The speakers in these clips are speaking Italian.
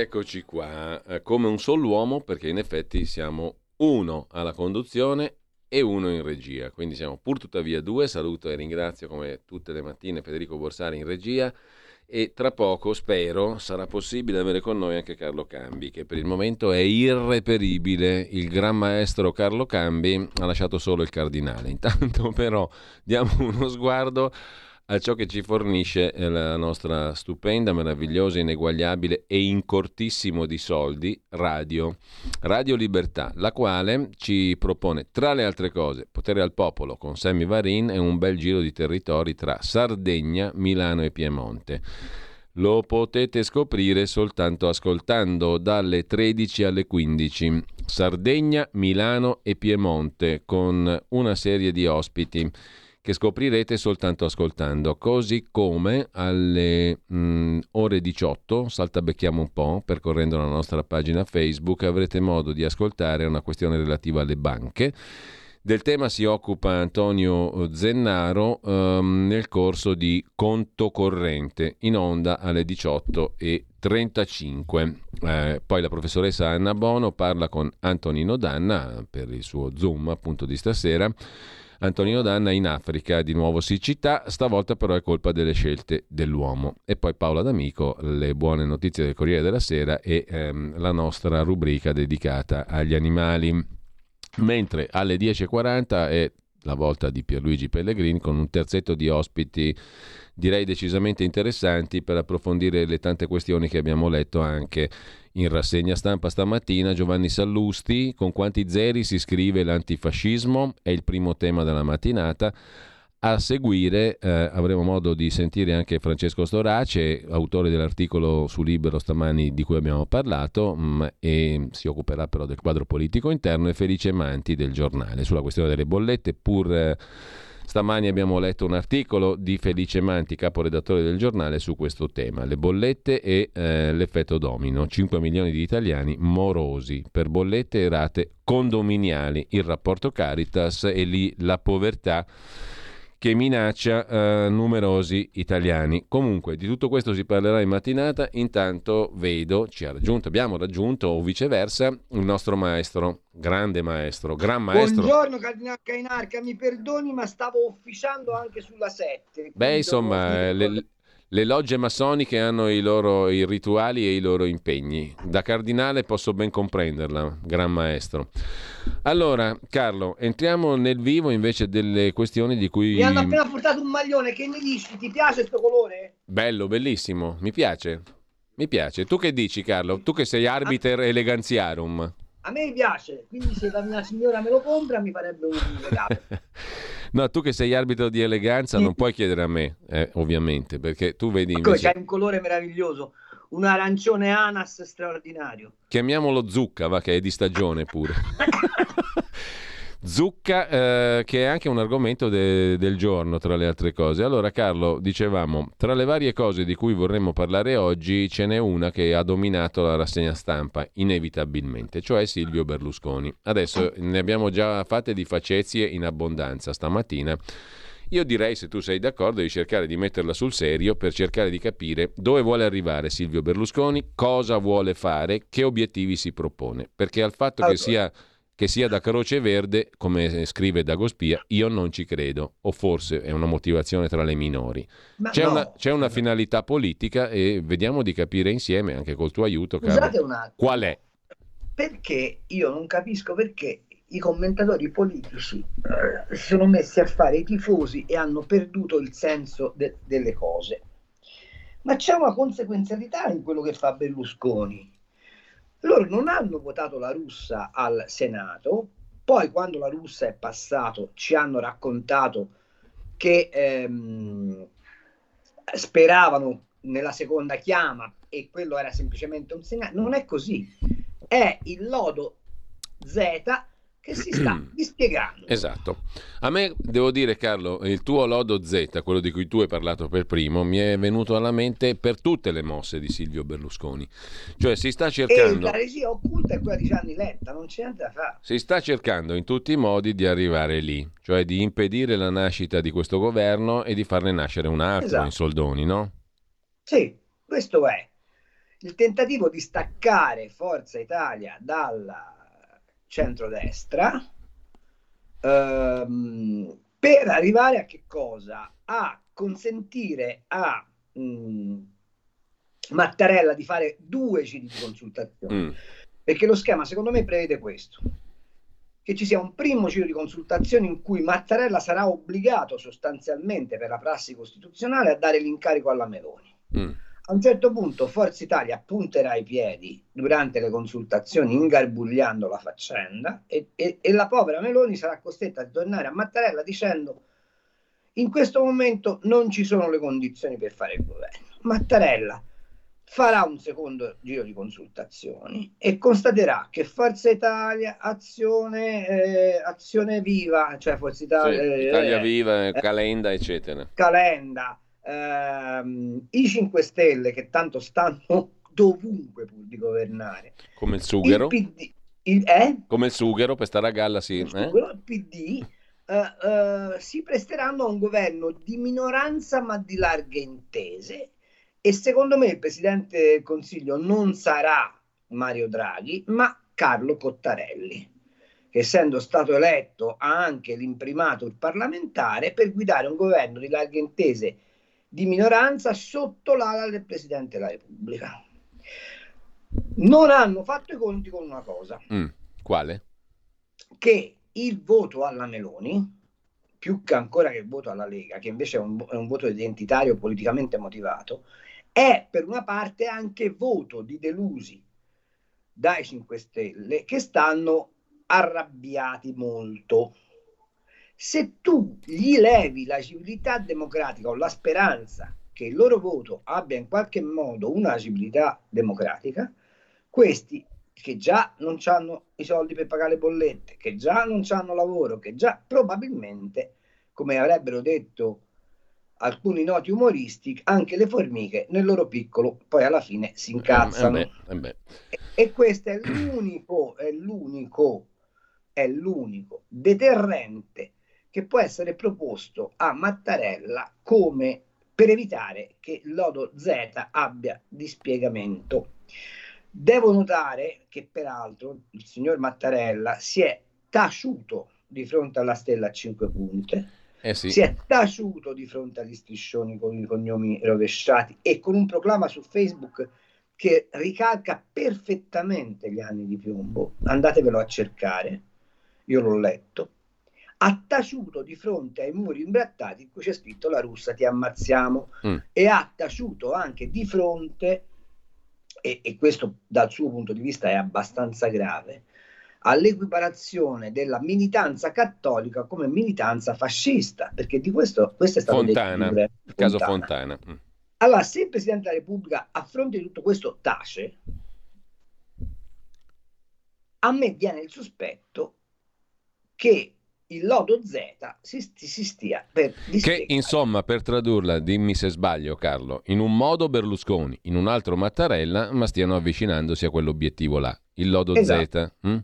Eccoci qua, eh, come un solo uomo, perché in effetti siamo uno alla conduzione e uno in regia, quindi siamo pur tuttavia due. Saluto e ringrazio come tutte le mattine Federico Borsari in regia e tra poco, spero, sarà possibile avere con noi anche Carlo Cambi, che per il momento è irreperibile. Il gran maestro Carlo Cambi ha lasciato solo il cardinale. Intanto però diamo uno sguardo a ciò che ci fornisce eh, la nostra stupenda, meravigliosa, ineguagliabile e in cortissimo di soldi radio, Radio Libertà, la quale ci propone, tra le altre cose, Potere al Popolo con Sammy Varin e un bel giro di territori tra Sardegna, Milano e Piemonte. Lo potete scoprire soltanto ascoltando dalle 13 alle 15. Sardegna, Milano e Piemonte con una serie di ospiti che scoprirete soltanto ascoltando, così come alle mh, mm, ore 18, saltabecchiamo un po', percorrendo la nostra pagina Facebook, avrete modo di ascoltare una questione relativa alle banche. Del tema si occupa Antonio Zennaro um, nel corso di Conto Corrente, in onda alle 18.35. Eh, poi la professoressa Anna Bono parla con Antonino Danna per il suo Zoom appunto di stasera Antonino Danna in Africa, di nuovo siccità, stavolta però è colpa delle scelte dell'uomo. E poi Paola D'Amico, le buone notizie del Corriere della Sera e ehm, la nostra rubrica dedicata agli animali. Mentre alle 10.40 è la volta di Pierluigi Pellegrini con un terzetto di ospiti direi decisamente interessanti per approfondire le tante questioni che abbiamo letto anche in rassegna stampa stamattina Giovanni Sallusti, con quanti zeri si scrive l'antifascismo, è il primo tema della mattinata. A seguire eh, avremo modo di sentire anche Francesco Storace, autore dell'articolo su Libero stamani di cui abbiamo parlato, mh, mm, e si occuperà però del quadro politico interno, e Felice Manti del giornale sulla questione delle bollette, pur... Eh, Stamani abbiamo letto un articolo di Felice Manti, caporedattore del giornale, su questo tema, le bollette e eh, l'effetto domino. 5 milioni di italiani morosi per bollette e rate condominiali, il rapporto Caritas e lì la povertà che minaccia eh, numerosi italiani. Comunque, di tutto questo si parlerà in mattinata. Intanto vedo, ci ha raggiunto, abbiamo raggiunto o viceversa il nostro maestro, grande maestro, gran maestro. Buongiorno Cardinale Cainarca, mi perdoni, ma stavo ufficiando anche sulla 7. Beh, insomma, le, le logge massoniche hanno i loro i rituali e i loro impegni. Da cardinale posso ben comprenderla, gran maestro. Allora, Carlo, entriamo nel vivo invece delle questioni di cui... Mi hanno appena portato un maglione, che ne dici? Ti piace questo colore? Bello, bellissimo, mi piace. Mi piace. Tu che dici, Carlo? Tu che sei arbiter eleganziarum. A me piace, quindi se la mia signora me lo compra mi farebbe un regalo. no, tu che sei arbitro di eleganza non puoi chiedere a me, eh, ovviamente, perché tu vedi invece... C'hai un colore meraviglioso, un arancione anas straordinario. Chiamiamolo zucca, va, che è di stagione pure. Zucca, eh, che è anche un argomento de- del giorno, tra le altre cose. Allora, Carlo, dicevamo, tra le varie cose di cui vorremmo parlare oggi, ce n'è una che ha dominato la rassegna stampa, inevitabilmente, cioè Silvio Berlusconi. Adesso ne abbiamo già fatte di facezie in abbondanza stamattina. Io direi, se tu sei d'accordo, di cercare di metterla sul serio per cercare di capire dove vuole arrivare Silvio Berlusconi, cosa vuole fare, che obiettivi si propone. Perché al fatto allora. che sia che sia da Croce Verde, come scrive Dagospia, io non ci credo, o forse è una motivazione tra le minori. C'è, no. una, c'è, una, finalità politica e vediamo di capire insieme, anche col tuo aiuto, caro, qual è. Perché io non capisco perché i commentatori politici eh, si sono messi a fare i tifosi e hanno perduto il senso de- delle cose. Ma c'è una conseguenzialità in quello che fa Berlusconi loro non hanno votato la russa al Senato Poi quando la russa è passato ci hanno raccontato che ehm, speravano nella seconda chiama e quello era semplicemente un segnale. Non è così. È il lodo Z che si sta dispiegando. Esatto. A me devo dire, Carlo, il tuo lodo Z, quello di cui tu hai parlato per primo, mi è venuto alla mente per tutte le mosse di Silvio Berlusconi. Cioè si sta cercando... E la regia occulta è quella di Gianni Letta, non c'è niente da fare. Si sta cercando in tutti i modi di arrivare lì, cioè di impedire la nascita di questo governo e di farne nascere un altro esatto. in soldoni, no? Sì, questo è il tentativo di staccare Forza Italia dalla centrodestra ehm, per arrivare a che cosa? A consentire a mh, mm, Mattarella di fare due giri di consultazione. Mm. Perché lo schema secondo me prevede questo che ci sia un primo giro di consultazione in cui Mattarella sarà obbligato sostanzialmente per la prassi costituzionale a dare l'incarico alla Meloni. Mm. A un certo punto Forza Italia punterà i piedi durante le consultazioni ingarbugliando la faccenda e, e, e la povera Meloni sarà costretta a tornare a Mattarella dicendo in questo momento non ci sono le condizioni per fare il governo. Mattarella farà un secondo giro di consultazioni e constaterà che Forza Italia, Azione, eh, Azione Viva, cioè Forza Italia, sì, eh, Italia Viva, eh, Calenda, eccetera. Calenda, ehm, i 5 Stelle che tanto stanno dovunque pur di governare. Come il sughero. Il PD, il, eh? Come il sughero per stare a galla, sì. Il, sughero, il PD uh, si presteranno a un governo di minoranza ma di larghe intese e secondo me il Presidente del Consiglio non sarà Mario Draghi ma Carlo Cottarelli essendo stato eletto ha anche l'imprimato parlamentare per guidare un governo di larghe intese di minoranza sotto l'ala del Presidente della Repubblica. Non hanno fatto i conti con una cosa. Mm, quale? Che il voto alla Meloni, più che ancora che il voto alla Lega, che invece è un, è un voto identitario politicamente motivato, è per una parte anche voto di delusi dai 5 Stelle che stanno arrabbiati molto se tu gli levi la civiltà democratica o la speranza che il loro voto abbia in qualche modo una civiltà democratica, questi che già non hanno i soldi per pagare le bollette, che già non hanno lavoro, che già probabilmente, come avrebbero detto alcuni noti umoristi, anche le formiche nel loro piccolo poi alla fine si incazzano. Eh, eh beh, eh beh. E, e questo è l'unico, è l'unico, è l'unico deterrente che può essere proposto a Mattarella come per evitare che lodo Z abbia dispiegamento. Devo notare che peraltro il signor Mattarella si è taciuto di fronte alla stella a cinque punte, eh sì. si è taciuto di fronte agli striscioni con i cognomi rovesciati e con un proclama su Facebook che ricalca perfettamente gli anni di piombo. Andatevelo a cercare, io l'ho letto ha taciuto di fronte ai muri imbrattati in cui c'è scritto la russa ti ammazziamo mm. e ha taciuto anche di fronte e, e, questo dal suo punto di vista è abbastanza grave all'equiparazione della militanza cattolica come militanza fascista perché di questo questo è stato Fontana, detto, il caso Fontana mm. allora se il Presidente della Repubblica a fronte di tutto questo tace a me viene il sospetto che il lodo Z si, si stia per dispiegare. Che insomma, per tradurla, dimmi se sbaglio Carlo, in un modo Berlusconi, in un altro Mattarella, ma stiano avvicinandosi a quell'obiettivo là, il lodo esatto. Z. Hm?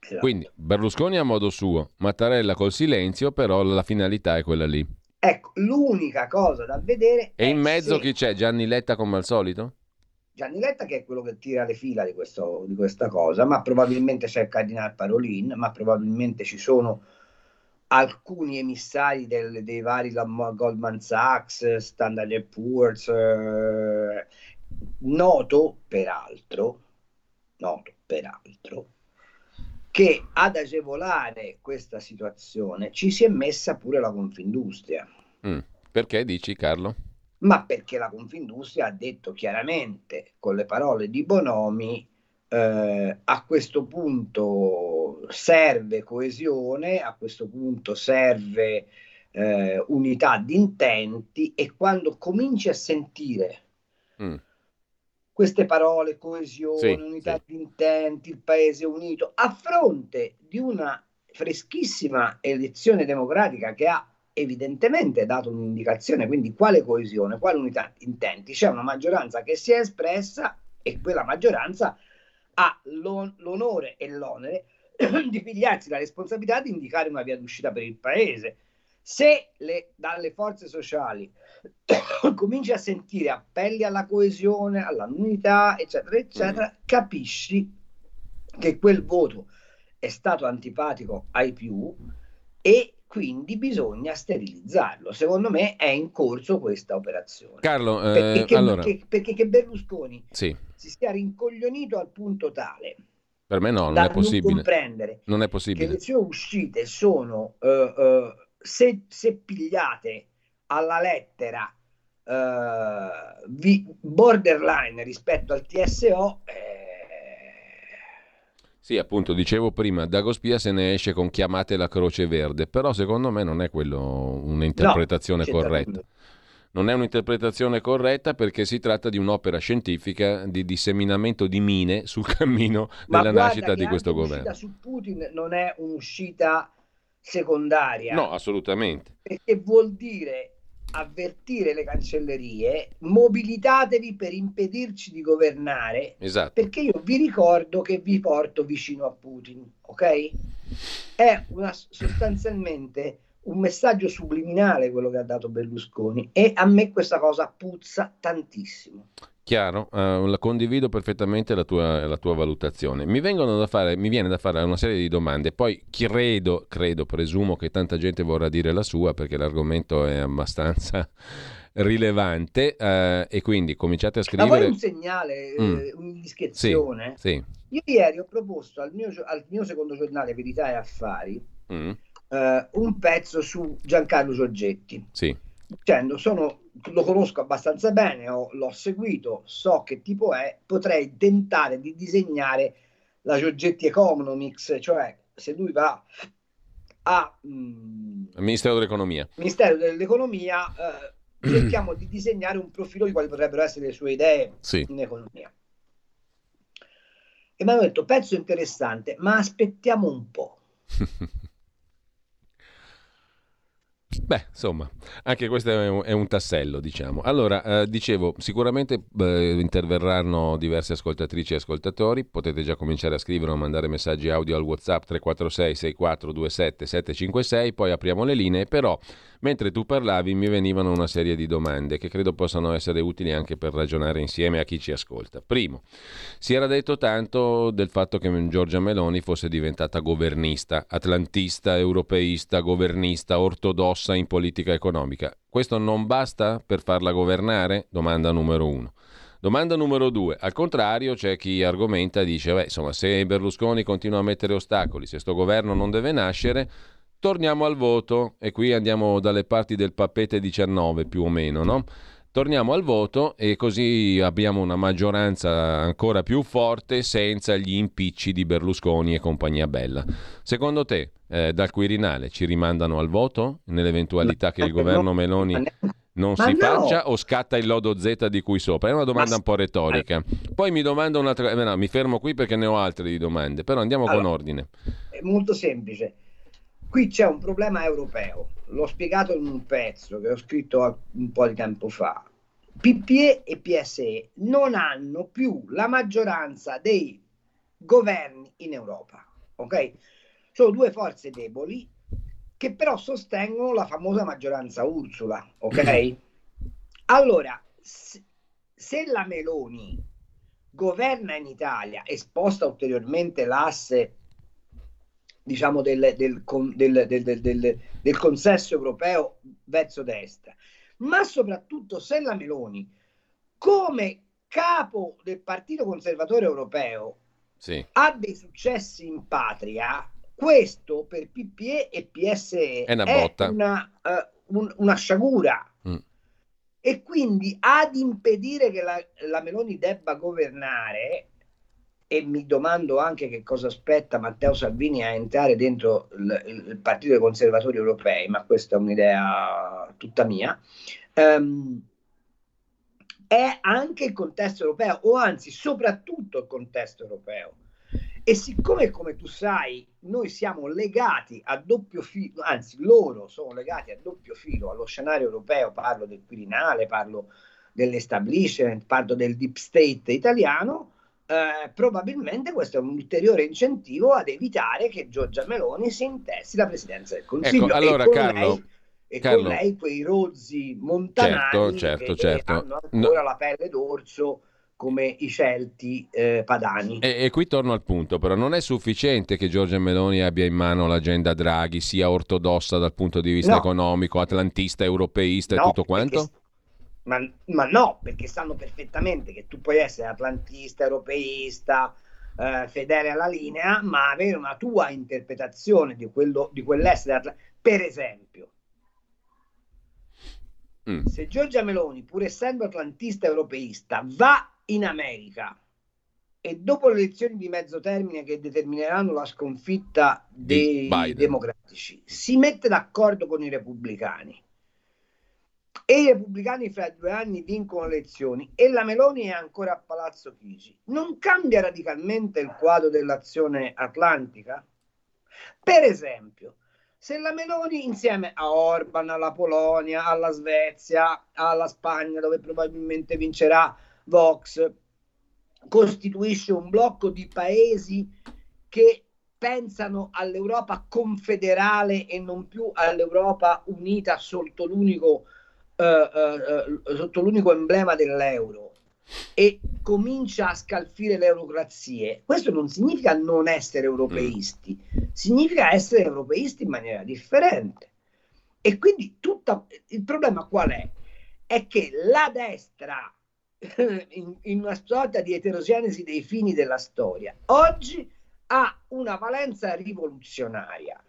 Esatto. Quindi Berlusconi a modo suo, Mattarella col silenzio, però la finalità è quella lì. Ecco, l'unica cosa da vedere... E in mezzo se... chi c'è? Gianni Letta come al solito? Gianni Letta che è quello che tira le fila di, questo, di questa cosa, ma probabilmente c'è il Cardinal Parolin, ma probabilmente ci sono alcuni emissari del, dei vari Goldman Sachs, Standard Poor's, eh, noto peraltro, noto peraltro, che ad agevolare questa situazione ci si è messa pure la Confindustria. Mm. Perché dici Carlo? Ma perché la Confindustria ha detto chiaramente con le parole di Bonomi eh, a questo punto serve coesione, a questo punto serve eh, unità di intenti e quando cominci a sentire mm. queste parole, coesione, sì, unità sì. di intenti, il paese unito, a fronte di una freschissima elezione democratica che ha evidentemente dato un'indicazione, quindi quale coesione, quale unità di intenti, c'è una maggioranza che si è espressa e quella maggioranza ha l'on- l'onore e l'onere di pigliarsi la responsabilità di indicare una via d'uscita per il paese. Se le, dalle forze sociali cominci a sentire appelli alla coesione, all'unità, eccetera, eccetera, mm. capisci che quel voto è stato antipatico ai più e quindi bisogna sterilizzarlo. Secondo me è in corso questa operazione. Carlo, eh, perché, che, allora... perché, perché che Berlusconi sì. si sia rincoglionito al punto tale per me no, non è possibile. Non comprendere non è possibile. che le sue uscite sono uh, uh, se, se, pigliate alla lettera uh, borderline rispetto al TSO. Eh, sì, appunto, dicevo prima, Dagospia se ne esce con chiamate la Croce Verde, però secondo me non è quello un'interpretazione no, corretta. Non è un'interpretazione corretta perché si tratta di un'opera scientifica di disseminamento di mine sul cammino Ma della nascita di questo governo. su Putin non è un'uscita secondaria. No, assolutamente. Perché vuol dire avvertire le cancellerie, mobilitatevi per impedirci di governare, esatto. perché io vi ricordo che vi porto vicino a Putin, ok? È una, sostanzialmente un messaggio subliminale quello che ha dato Berlusconi e a me questa cosa puzza tantissimo. Chiaro, uh, la condivido perfettamente la tua, la tua valutazione. Mi, da fare, mi, viene da fare una serie di domande, poi credo, credo, presumo che tanta gente vorrà dire la sua perché l'argomento è abbastanza rilevante uh, e quindi cominciate a scrivere... Ma poi un segnale, mm. eh, un'indiscrezione. Sì, sì. Io ieri ho proposto al mio, al mio secondo giornale Verità e Affari mm. uh, un pezzo su Giancarlo Giorgetti. Sì dicendo sono, lo conosco abbastanza bene, ho, l'ho seguito, so che tipo è, potrei tentare di disegnare la Giorgetti Economics, cioè se lui va a... Mm, Ministero dell'Economia. Ministero dell'Economia, eh, cerchiamo di disegnare un profilo di quali potrebbero essere le sue idee sì. in economia. E mi hanno detto, pezzo interessante, ma aspettiamo un po'. Beh, insomma, anche questo è un, è un tassello, diciamo. Allora, eh, dicevo, sicuramente eh, interverranno diverse ascoltatrici e ascoltatori, potete già cominciare a scrivere o mandare messaggi audio al WhatsApp 346 6427 756, poi apriamo le linee, però mentre tu parlavi mi venivano una serie di domande che credo possano essere utili anche per ragionare insieme a chi ci ascolta. Primo, si era detto tanto del fatto che Giorgia Meloni fosse diventata governista, atlantista, europeista, governista, ortodossa in politica economica. Questo non basta per farla governare? Domanda numero uno. Domanda numero due. Al contrario, c'è chi argomenta e dice: beh, insomma, se Berlusconi continua a mettere ostacoli, se sto governo non deve nascere, torniamo al voto. E qui andiamo dalle parti del papete 19 più o meno, no? Torniamo al voto e così abbiamo una maggioranza ancora più forte senza gli impicci di Berlusconi e compagnia bella. Secondo te, eh, dal Quirinale ci rimandano al voto nell'eventualità che il governo Meloni non Ma si no. faccia o scatta il lodo Z di cui sopra? È una domanda Ma... un po' retorica. Poi mi domando un'altra... Eh, no, mi fermo qui perché ne ho altre di domande, però andiamo allora, con ordine. È molto semplice. Qui c'è un problema europeo. L'ho spiegato in un pezzo che ho scritto un po' di tempo fa. PPE e PSE non hanno più la maggioranza dei governi in Europa. Ok? Sono due forze deboli che però sostengono la famosa maggioranza Ursula, ok? Allora, se la Meloni governa in Italia e sposta ulteriormente l'asse diciamo del, del, del, del, consesso europeo verso destra, ma soprattutto se la Meloni come capo del Partito Conservatore Europeo sì. ha dei successi in patria, questo per PPE e PSE è una. È una, uh, un, una sciagura. Mm. E quindi ad impedire che la, la Meloni debba governare e mi domando anche che cosa aspetta Matteo Salvini a entrare dentro il, il Partito dei Conservatori Europei, ma questa è un'idea tutta mia, um, è anche il contesto europeo, o anzi soprattutto il contesto europeo. E siccome, come tu sai, noi siamo legati a doppio filo, anzi loro sono legati a doppio filo allo scenario europeo, parlo del Quirinale, parlo dell'establishment, parlo del deep state italiano, eh, probabilmente questo è un ulteriore incentivo ad evitare che Giorgia Meloni si intessi la presidenza del Consiglio. Ecco, allora, e con Carlo, lei, e Carlo. con lei quei rozzi montanari certo, certo, che certo. hanno ancora No. la pelle d'orso come i Celti eh, padani. E, e qui torno al punto, però non è sufficiente che Giorgia Meloni abbia in mano l'agenda Draghi, sia ortodossa dal punto di vista No. economico, atlantista, europeista e No, tutto quanto? Ma, ma no, perché sanno perfettamente che tu puoi essere atlantista, europeista, eh, fedele alla linea, ma avere una tua interpretazione di, quello, di quell'essere atla- Per esempio, Mm. se Giorgia Meloni, pur essendo atlantista europeista, va in America e dopo le elezioni di mezzo termine che determineranno la sconfitta dei democratici, si mette d'accordo con i repubblicani e i repubblicani fra due anni vincono le elezioni e la Meloni è ancora a Palazzo Chigi, non cambia radicalmente il quadro dell'azione atlantica? Per esempio, se la Meloni insieme a Orban, alla Polonia, alla Svezia, alla Spagna, dove probabilmente vincerà Vox, costituisce un blocco di paesi che pensano all'Europa confederale e non più all'Europa unita sotto l'unico, eh, eh, eh, sotto l'unico emblema dell'euro e comincia a scalfire le eurocrazie, questo non significa non essere europeisti, significa essere europeisti in maniera differente. E quindi tutta, il problema qual è? È che la destra, in, in una sorta di eterogenesi dei fini della storia, oggi ha una valenza rivoluzionaria,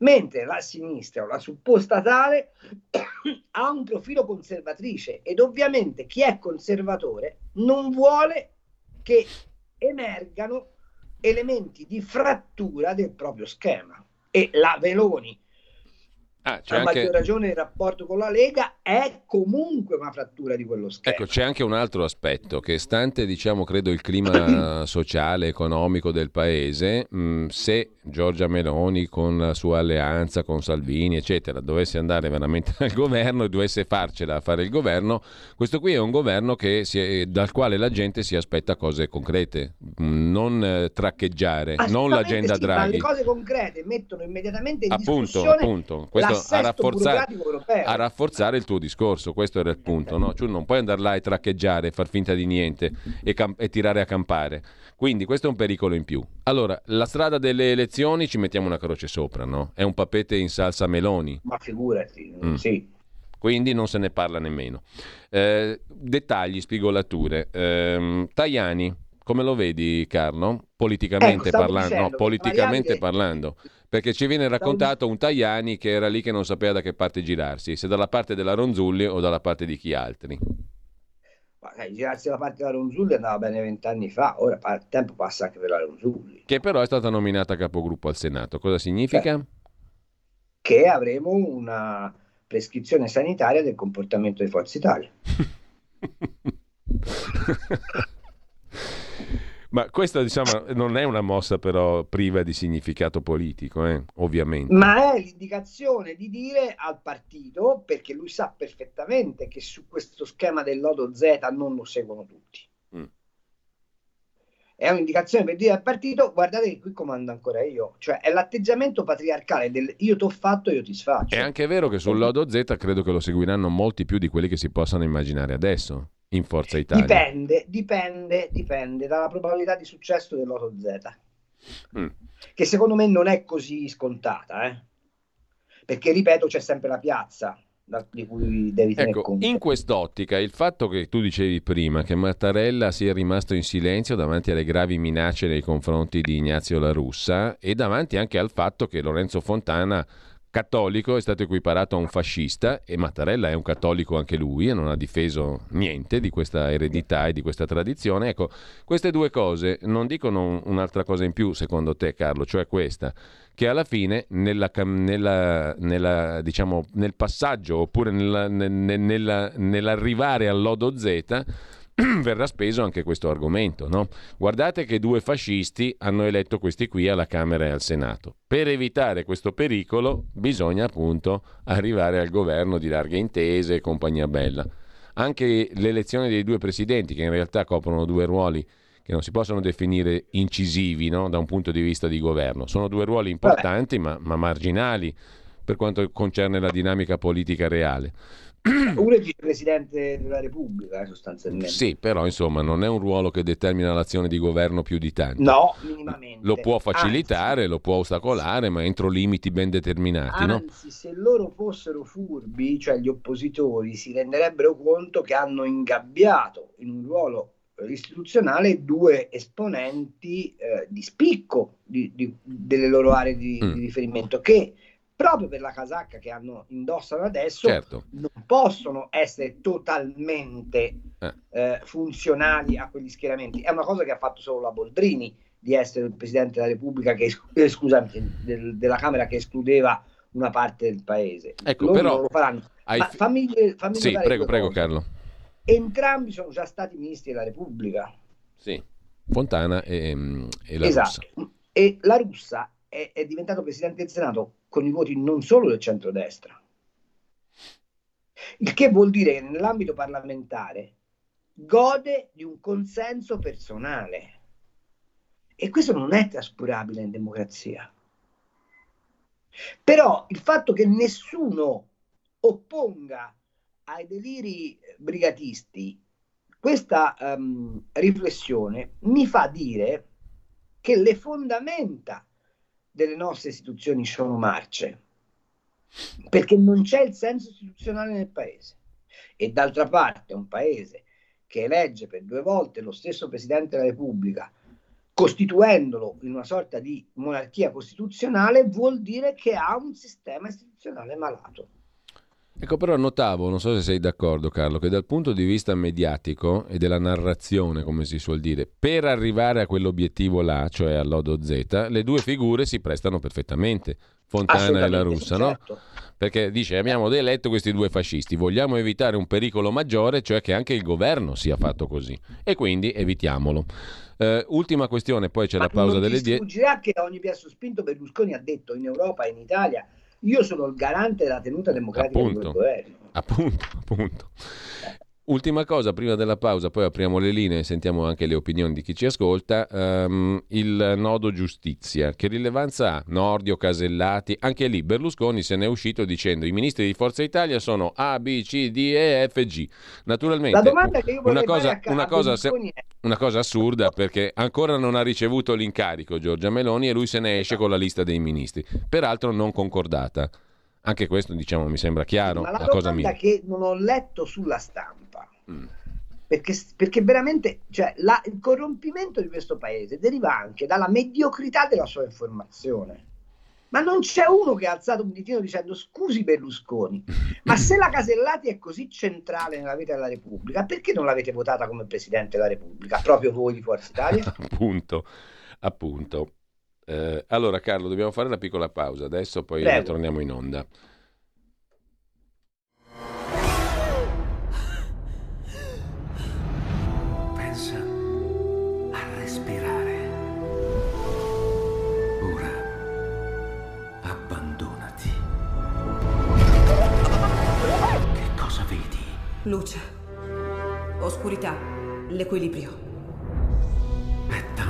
mentre la sinistra o la supposta tale ha un profilo conservatrice ed ovviamente chi è conservatore non vuole che emergano elementi di frattura del proprio schema e la Veloni Ah, c'è a anche... maggior ragione il rapporto con la Lega è comunque una frattura di quello schema. Ecco, c'è anche un altro aspetto che stante, diciamo, credo il clima sociale, economico del paese, mh, se Giorgia Meloni con la sua alleanza con Salvini, eccetera, dovesse andare veramente al governo e dovesse farcela a fare il governo, questo qui è un governo è- dal quale la gente si aspetta cose concrete, mh, non eh, traccheggiare, non l'agenda sì, ma Draghi. le cose concrete mettono immediatamente in Appunto, discussione appunto, questo a rafforzare, a rafforzare il tuo discorso, questo era il punto, no? Tu non puoi andare là e traccheggiare, e far finta di niente e, cam- e tirare a campare. Quindi questo è un pericolo in più. Allora, la strada delle elezioni ci mettiamo una croce sopra, no? È un papete in salsa meloni, Ma figurati, Mm. sì. quindi non se ne parla nemmeno. Eh, dettagli, spigolature. Ehm, Tajani, come lo vedi Carlo? Politicamente Ecco, parlando, dicendo no, politicamente parlando. Perché ci viene raccontato un Tajani che era lì che non sapeva da che parte girarsi, se dalla parte della Ronzulli o dalla parte di chi altri. Ma sai, girarsi dalla parte della Ronzulli andava bene vent'anni fa, ora il tempo passa anche per la Ronzulli. Che però è stata nominata capogruppo al Senato. Cosa significa? Che avremo una prescrizione sanitaria del comportamento di Forza Italia. Ma questa diciamo non è una mossa però priva di significato politico, eh, ovviamente. Ma è l'indicazione di dire al partito, perché lui sa perfettamente che su questo schema del lodo Z non lo seguono tutti. Mm. È un'indicazione per dire al partito, guardate che qui comando ancora io. Cioè è l'atteggiamento patriarcale del io ti ho fatto, io ti sfaccio. È anche vero che sul lodo Z credo che lo seguiranno molti più di quelli che si possano immaginare adesso in Forza Italia. Dipende, dipende, dipende dalla probabilità di successo del loto Z. Mm. Che secondo me non è così scontata, eh? Perché, ripeto, c'è sempre la piazza di cui devi tenere Ecco, conto. in quest'ottica il fatto che tu dicevi prima che Mattarella sia rimasto in silenzio davanti alle gravi minacce nei confronti di Ignazio La Russa e davanti anche al fatto che Lorenzo Fontana cattolico è stato equiparato a un fascista e Mattarella è un cattolico anche lui e non ha difeso niente di questa eredità e di questa tradizione. Ecco, queste due cose non dicono un'altra cosa in più secondo te Carlo, cioè questa, che alla fine nella, nella, nella, diciamo, nel passaggio oppure nella, nella, nell'arrivare al lodo Z verrà speso anche questo argomento. No? Guardate che due fascisti hanno eletto questi qui alla Camera e al Senato. Per evitare questo pericolo bisogna appunto arrivare al governo di larghe intese e compagnia bella. Anche l'elezione dei due presidenti, che in realtà coprono due ruoli che non si possono definire incisivi no? da un punto di vista di governo, sono due ruoli importanti ma, ma marginali per quanto concerne la dinamica politica reale. Uno è vicepresidente della Repubblica, eh, sostanzialmente. Sì, però insomma non è un ruolo che determina l'azione di governo più di tanto. No, minimamente. Lo può facilitare, Anzi, lo può ostacolare, ma entro limiti ben determinati. Anzi, no? se loro fossero furbi, cioè gli oppositori, si renderebbero conto che hanno ingabbiato in un ruolo istituzionale due esponenti eh, di spicco di, di, delle loro aree di, mm. di riferimento che proprio per la casacca che hanno indossano adesso, certo. non possono essere totalmente eh. Eh, funzionali a quegli schieramenti. È una cosa che ha fatto solo la Boldrini di essere il Presidente della Repubblica, che, eh, scusami, del, della Camera che escludeva una parte del paese. Ecco, Loro però... lo faranno. Ma fammi, fammi sì, prego, prego cose. Carlo. Entrambi sono già stati ministri della Repubblica. Sì, Fontana e, e la esatto. Russa. E la Russa è, è diventato Presidente del Senato con i voti non solo del centrodestra, il che vuol dire che nell'ambito parlamentare gode di un consenso personale e questo non è trascurabile in democrazia. Però il fatto che nessuno opponga ai deliri brigatisti questa um, riflessione mi fa dire che le fondamenta delle nostre istituzioni sono marce, perché non c'è il senso istituzionale nel paese. E d'altra parte un paese che elegge per due volte lo stesso Presidente della Repubblica, costituendolo in una sorta di monarchia costituzionale, vuol dire che ha un sistema istituzionale malato. Ecco, però notavo, non so se sei d'accordo Carlo, che dal punto di vista mediatico e della narrazione, come si suol dire, per arrivare a quell'obiettivo là, cioè all'Odo Z, le due figure si prestano perfettamente, Fontana e la Russa, certo. no? Perché dice abbiamo eletto questi due fascisti, vogliamo evitare un pericolo maggiore, cioè che anche il governo sia fatto così, e quindi evitiamolo. Uh, ultima questione, poi c'è Ma la pausa delle 10. Ma sfuggirà che a ogni piasso spinto Berlusconi ha detto in Europa e in Italia io sono il garante della tenuta democratica appunto, del governo. Appunto, appunto. Ultima cosa, prima della pausa, poi apriamo le linee e sentiamo anche le opinioni di chi ci ascolta. Um, il nodo giustizia, che rilevanza ha? Nordio, Casellati, anche lì Berlusconi se ne è uscito dicendo i ministri di Forza Italia sono A, B, C, D, E, F, G. Naturalmente, una cosa, una, cosa se, una cosa assurda perché ancora non ha ricevuto l'incarico Giorgia Meloni e lui se ne esce con la lista dei ministri, peraltro non concordata. Anche questo, diciamo, mi sembra chiaro. Ma la, la cosa mia. che non ho letto sulla stampa, mm. perché, perché, veramente cioè, la, il corrompimento di questo paese deriva anche dalla mediocrità della sua informazione. Ma non c'è uno che ha alzato un ditino dicendo scusi Berlusconi, ma se la Casellati è così centrale nella vita della Repubblica, perché non l'avete votata come Presidente della Repubblica? Proprio voi di Forza Italia? appunto, appunto. Eh, allora Carlo, dobbiamo fare una piccola pausa, adesso poi Prego. torniamo in onda. Pensa a respirare. Ora abbandonati. Che cosa vedi? Luce, oscurità, l'equilibrio. È tanto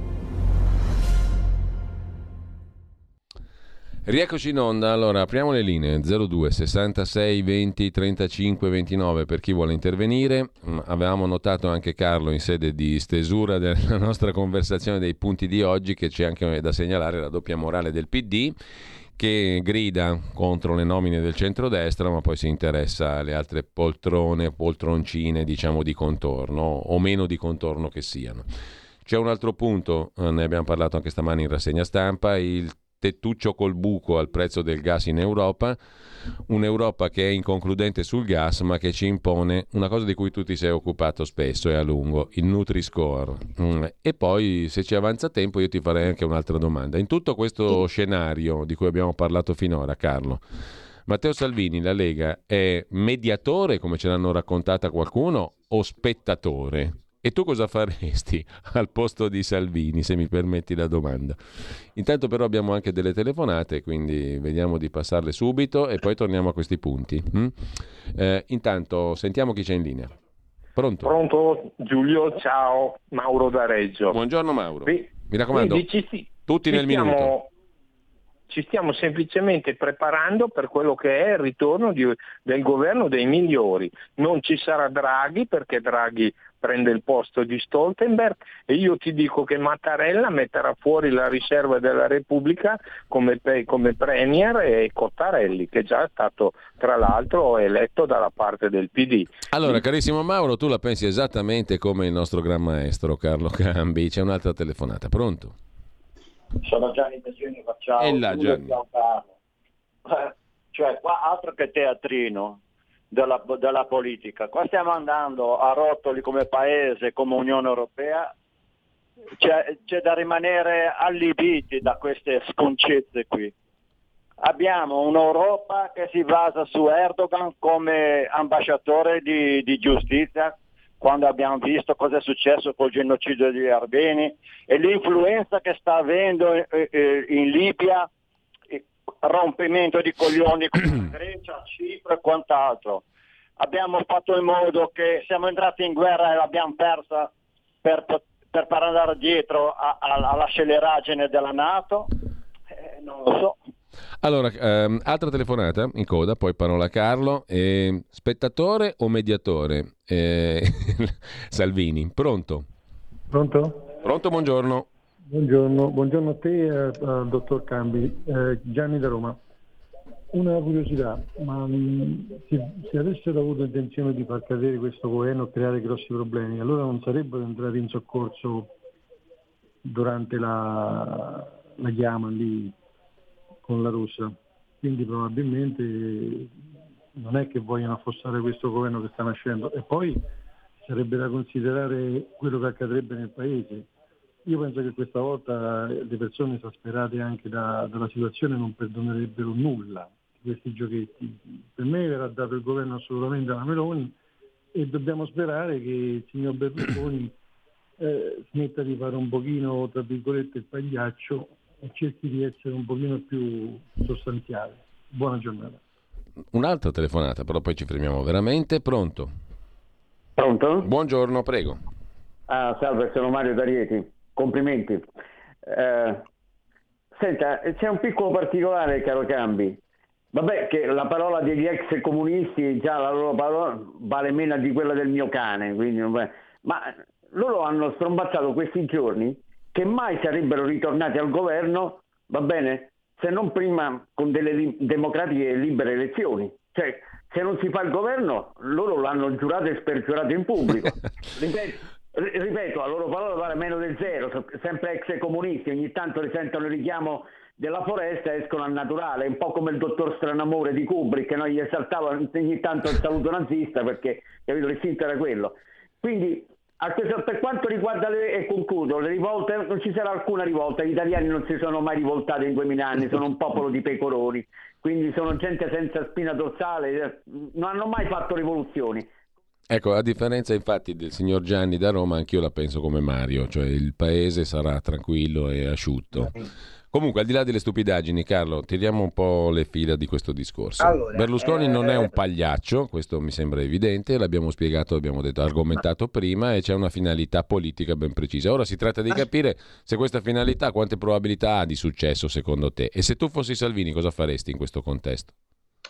Rieccoci in onda, allora apriamo le linee 02 66 20 35 29 per chi vuole intervenire. Mm, avevamo notato anche Carlo in sede di stesura della nostra conversazione dei punti di oggi che c'è anche da segnalare la doppia morale del PD che grida contro le nomine del centrodestra ma poi si interessa alle altre poltrone, poltroncine diciamo di contorno o meno di contorno che siano. C'è un altro punto, eh, ne abbiamo parlato anche stamani in rassegna stampa, il tettuccio col buco al prezzo del gas in Europa, un'Europa che è inconcludente sul gas ma che ci impone una cosa di cui tu ti sei occupato spesso e a lungo, il Nutri-Score. Mm. E poi se ci avanza tempo io ti farei anche un'altra domanda. In tutto questo scenario di cui abbiamo parlato finora, Carlo, Matteo Salvini, la Lega, è mediatore, come ce l'hanno raccontata qualcuno, o spettatore? E tu cosa faresti al posto di Salvini, se mi permetti la domanda? Intanto però abbiamo anche delle telefonate, quindi vediamo di passarle subito e poi torniamo a questi punti. Mm? Eh, intanto sentiamo chi c'è in linea. Pronto? Pronto Giulio, ciao, Mauro da Reggio. Buongiorno Mauro. Vi, mi raccomando, ci, tutti nel stiamo, minuto. Ci stiamo semplicemente preparando per quello che è il ritorno di, del governo dei migliori. Non ci sarà Draghi perché Draghi prende il posto di Stoltenberg e io ti dico che Mattarella metterà fuori la riserva della Repubblica come, come Premier e Cottarelli che già è stato tra l'altro eletto dalla parte del PD. Allora carissimo Mauro tu la pensi esattamente come il nostro gran maestro Carlo Cambi, c'è un'altra telefonata, pronto? Sono Gianni Messini, facciamo. E là Gianni. Cioè qua altro che teatrino, della, della politica. Qua stiamo andando a rotoli come paese, come Unione Europea, c'è, c'è da rimanere allibiti da queste sconcezze qui. Abbiamo un'Europa che si basa su Erdogan come ambasciatore di, di giustizia, quando abbiamo visto cosa è successo col genocidio degli Armeni e l'influenza che sta avendo in, eh, eh, in Libia rompimento di coglioni con la Grecia, Cipro e quant'altro. Abbiamo fatto in modo che siamo entrati in guerra e l'abbiamo persa per, per andare dietro alla sceleraggine della Nato. Eh, non lo so. Allora, ehm, altra telefonata in coda, poi parola a Carlo. Eh, spettatore o mediatore? Eh, Salvini, pronto? Pronto? Pronto, buongiorno. Buongiorno, buongiorno a te e al dottor Cambi. Eh, Gianni da Roma. Una curiosità, ma mh, se, se, avessero avuto intenzione di far cadere questo governo e creare grossi problemi, allora non sarebbero entrati in soccorso durante la, la chiama lì con la Russia. Quindi probabilmente non è che vogliono affossare questo governo che sta nascendo. E poi sarebbe da considerare quello che accadrebbe nel Paese io penso che questa volta le persone esasperate anche da, dalla situazione non perdonerebbero nulla di questi giochetti. Per me verrà dato il governo assolutamente alla Meloni e dobbiamo sperare che il signor Berlusconi eh, smetta di fare un pochino, tra virgolette, il pagliaccio e cerchi di essere un pochino più sostanziale. Buona giornata. Un'altra telefonata, però poi ci fermiamo veramente. Pronto? Pronto? Buongiorno, prego. Ah, salve, sono Mario D'Arieti. Complimenti. Eh, senta, c'è un piccolo particolare, caro Cambi. Vabbè, che la parola degli ex comunisti, già la loro parola vale meno di quella del mio cane, quindi, ma loro hanno strombazzato questi giorni che mai sarebbero ritornati al governo, va bene, se non prima con delle democratiche e libere elezioni. Cioè, se non si fa il governo, loro l'hanno giurato e spergiurato in pubblico. Ripeto, ripeto, la loro parola vale meno del zero, sempre ex comunisti, ogni tanto risentono il richiamo della foresta e escono al naturale, un po' come il dottor Stranamore di Kubrick, che noi gli esaltava ogni tanto il saluto nazista perché capito, l'istinto era quello. Quindi questo, per quanto riguarda le, e concludo, le rivolte, non ci sarà alcuna rivolta, gli italiani non si sono mai rivoltati in 2000 anni, sono un popolo di pecoroni, quindi sono gente senza spina dorsale, non hanno mai fatto rivoluzioni Ecco, a differenza infatti del signor Gianni da Roma, anch'io la penso come Mario, cioè il paese sarà tranquillo e asciutto. Comunque, al di là delle stupidaggini, Carlo, tiriamo un po' le fila di questo discorso. Allora, Berlusconi eh, non è un pagliaccio, questo mi sembra evidente, l'abbiamo spiegato, abbiamo detto, argomentato prima e c'è una finalità politica ben precisa. Ora si tratta di capire se questa finalità quante probabilità ha di successo secondo te e se tu fossi Salvini cosa faresti in questo contesto?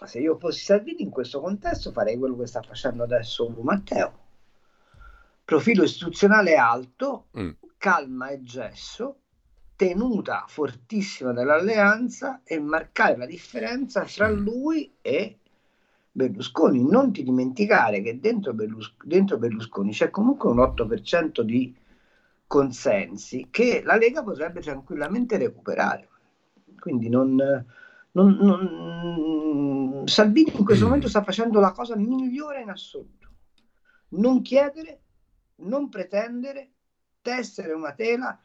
Se io fossi Salvini in questo contesto farei quello che sta facendo adesso Matteo. Profilo istituzionale alto, Mm. calma e gesso, tenuta fortissima dell'alleanza e marcare la differenza fra lui e Berlusconi. Non ti dimenticare che dentro, Berlus- dentro Berlusconi c'è comunque un 8% di consensi che la Lega potrebbe tranquillamente recuperare. Quindi non, non- non- Salvini in questo momento sta facendo la cosa migliore in assoluto. Non chiedere, non pretendere, tessere una tela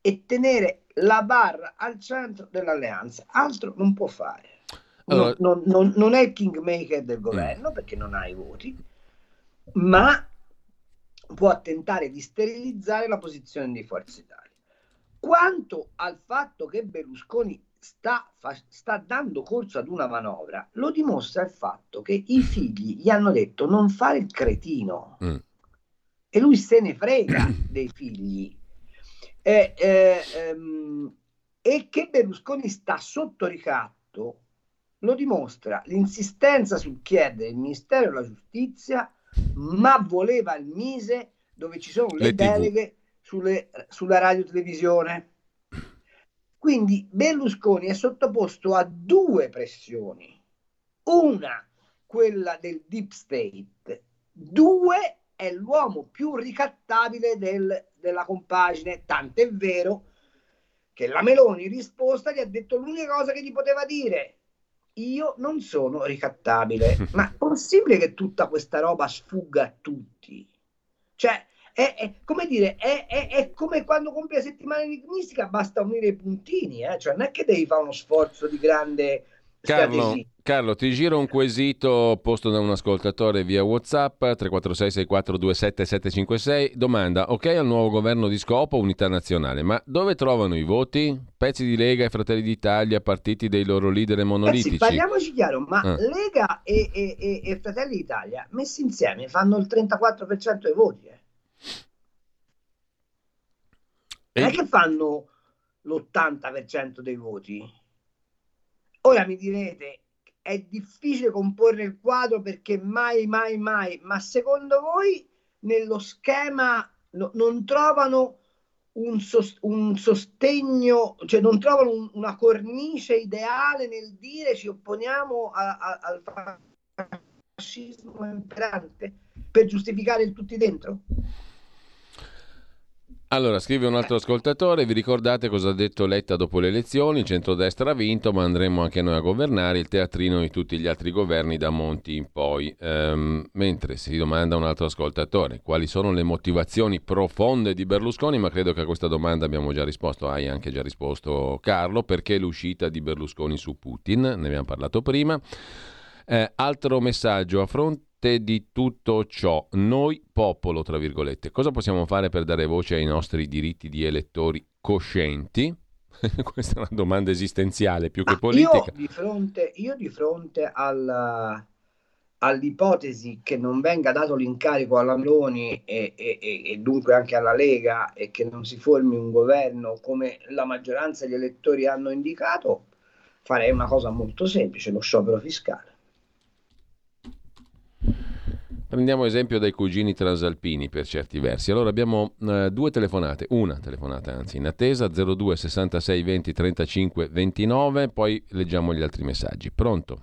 e tenere la barra al centro dell'alleanza. Altro non può fare. Non- Allora- non, non- non è il kingmaker del governo perché non ha i voti, ma può tentare di sterilizzare la posizione di Forza Italia. Quanto al fatto che Berlusconi sta, fa- sta dando corso ad una manovra, lo dimostra il fatto che i figli gli hanno detto non fare il cretino Mm. e lui se ne frega dei figli. Eh, eh, ehm, e che Berlusconi sta sotto ricatto lo dimostra l'insistenza sul chiedere il Ministero della Giustizia, ma voleva il Mise dove ci sono le, Le deleghe sulle- sulla radio televisione. Quindi Berlusconi è sottoposto a due pressioni. Una, quella del deep state, due, è l'uomo più ricattabile del- della compagine, tant'è vero che la Meloni in risposta gli ha detto l'unica cosa che gli poteva dire, io non sono ricattabile. Ma è possibile che tutta questa roba sfugga a tutti? Cioè, è, è- come dire, è, è- è come quando compri la settimana enigmistica, basta unire i puntini, eh? Cioè, non è che devi fare uno sforzo di grande Carlo. Carlo, ti giro un quesito posto da un ascoltatore via WhatsApp 346 6427 756. Domanda: Ok al nuovo governo di scopo, unità nazionale, ma dove trovano i voti? Pezzi di Lega e Fratelli d'Italia, partiti dei loro leader monolitici. Ragazzi, parliamoci chiaro, ma Ah. Lega e, e- e- e Fratelli d'Italia messi insieme fanno il 34% dei voti. eh. E- Non è che fanno l'80% dei voti. Ora mi direte, è difficile comporre il quadro perché mai, mai, mai, ma secondo voi nello schema no- non trovano un, sos- un sostegno, cioè non trovano un- una cornice ideale nel dire ci opponiamo a- a- al fascismo imperante per giustificare il tutti dentro? Allora, scrive un altro ascoltatore, vi ricordate cosa ha detto Letta dopo le elezioni? Il centrodestra ha vinto, ma andremo anche noi a governare, il teatrino di tutti gli altri governi da Monti in poi. Ehm, mentre si domanda un altro ascoltatore, quali sono le motivazioni profonde di Berlusconi? Ma credo che a questa domanda abbiamo già risposto, hai anche già risposto Carlo, perché l'uscita di Berlusconi su Putin, ne abbiamo parlato prima. Eh, altro messaggio, a fronte di tutto ciò, noi popolo, tra virgolette, cosa possiamo fare per dare voce ai nostri diritti di elettori coscienti? Questa è una domanda esistenziale più che politica. Io di fronte, io di fronte alla- all'ipotesi che non venga dato l'incarico alla Meloni e- e- e dunque anche alla Lega e che non si formi un governo come la maggioranza degli elettori hanno indicato, farei una cosa molto semplice, lo sciopero fiscale. Prendiamo esempio dai cugini transalpini per certi versi. Allora abbiamo eh, due telefonate, una telefonata anzi in attesa 02 66 20 35 29, poi leggiamo gli altri messaggi. Pronto?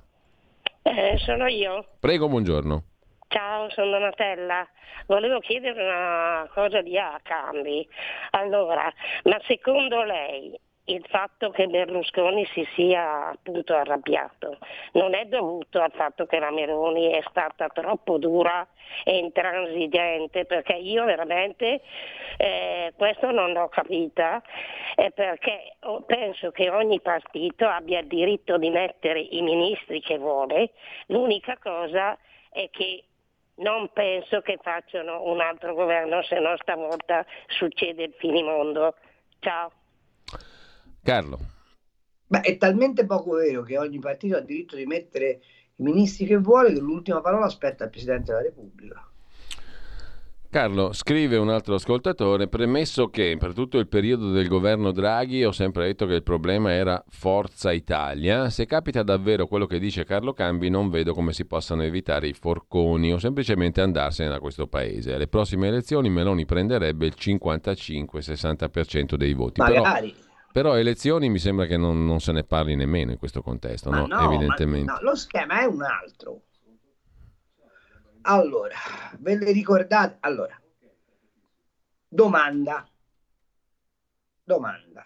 Eh, sono io. Prego, buongiorno. Ciao, sono Donatella. Volevo chiedere una cosa di A Cambi. Allora, ma secondo lei il fatto che Berlusconi si sia appunto arrabbiato non è dovuto al fatto che la Meloni è stata troppo dura e intransigente? Perché io veramente eh, questo non l'ho capita, eh, perché penso che ogni partito abbia il diritto di mettere i ministri che vuole. L'unica cosa è che non penso che facciano un altro governo, se no stavolta succede il finimondo. Ciao. Carlo. Beh, è talmente poco vero che ogni partito ha diritto di mettere i ministri che vuole che l'ultima parola aspetta il Presidente della Repubblica. Carlo, scrive un altro ascoltatore, premesso che per tutto il periodo del governo Draghi ho sempre detto che il problema era Forza Italia, se capita davvero quello che dice Carlo Cambi non vedo come si possano evitare i forconi o semplicemente andarsene da questo paese. Alle prossime elezioni Meloni prenderebbe il 55-60% dei voti. Magari. Però, però elezioni mi sembra che non, non, se ne parli nemmeno in questo contesto, no? no evidentemente. no, lo schema è un altro. Allora, ve le ricordate? Allora, domanda. Domanda.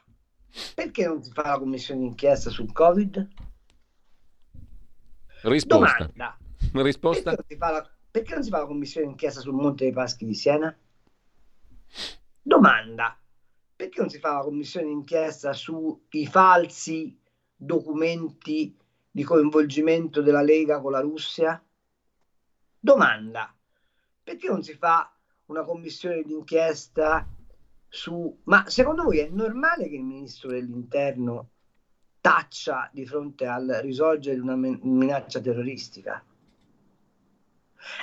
Perché non si fa la commissione d'inchiesta sul Covid? Risposta. Domanda. Risposta. Perché non, la, perché non si fa la commissione d'inchiesta sul Monte dei Paschi di Siena? Domanda. Perché non si fa la commissione d'inchiesta sui falsi documenti di coinvolgimento della Lega con la Russia? Domanda, perché non si fa una commissione d'inchiesta su... Ma secondo voi è normale che il ministro dell'interno taccia di fronte al risorgere di una minaccia terroristica?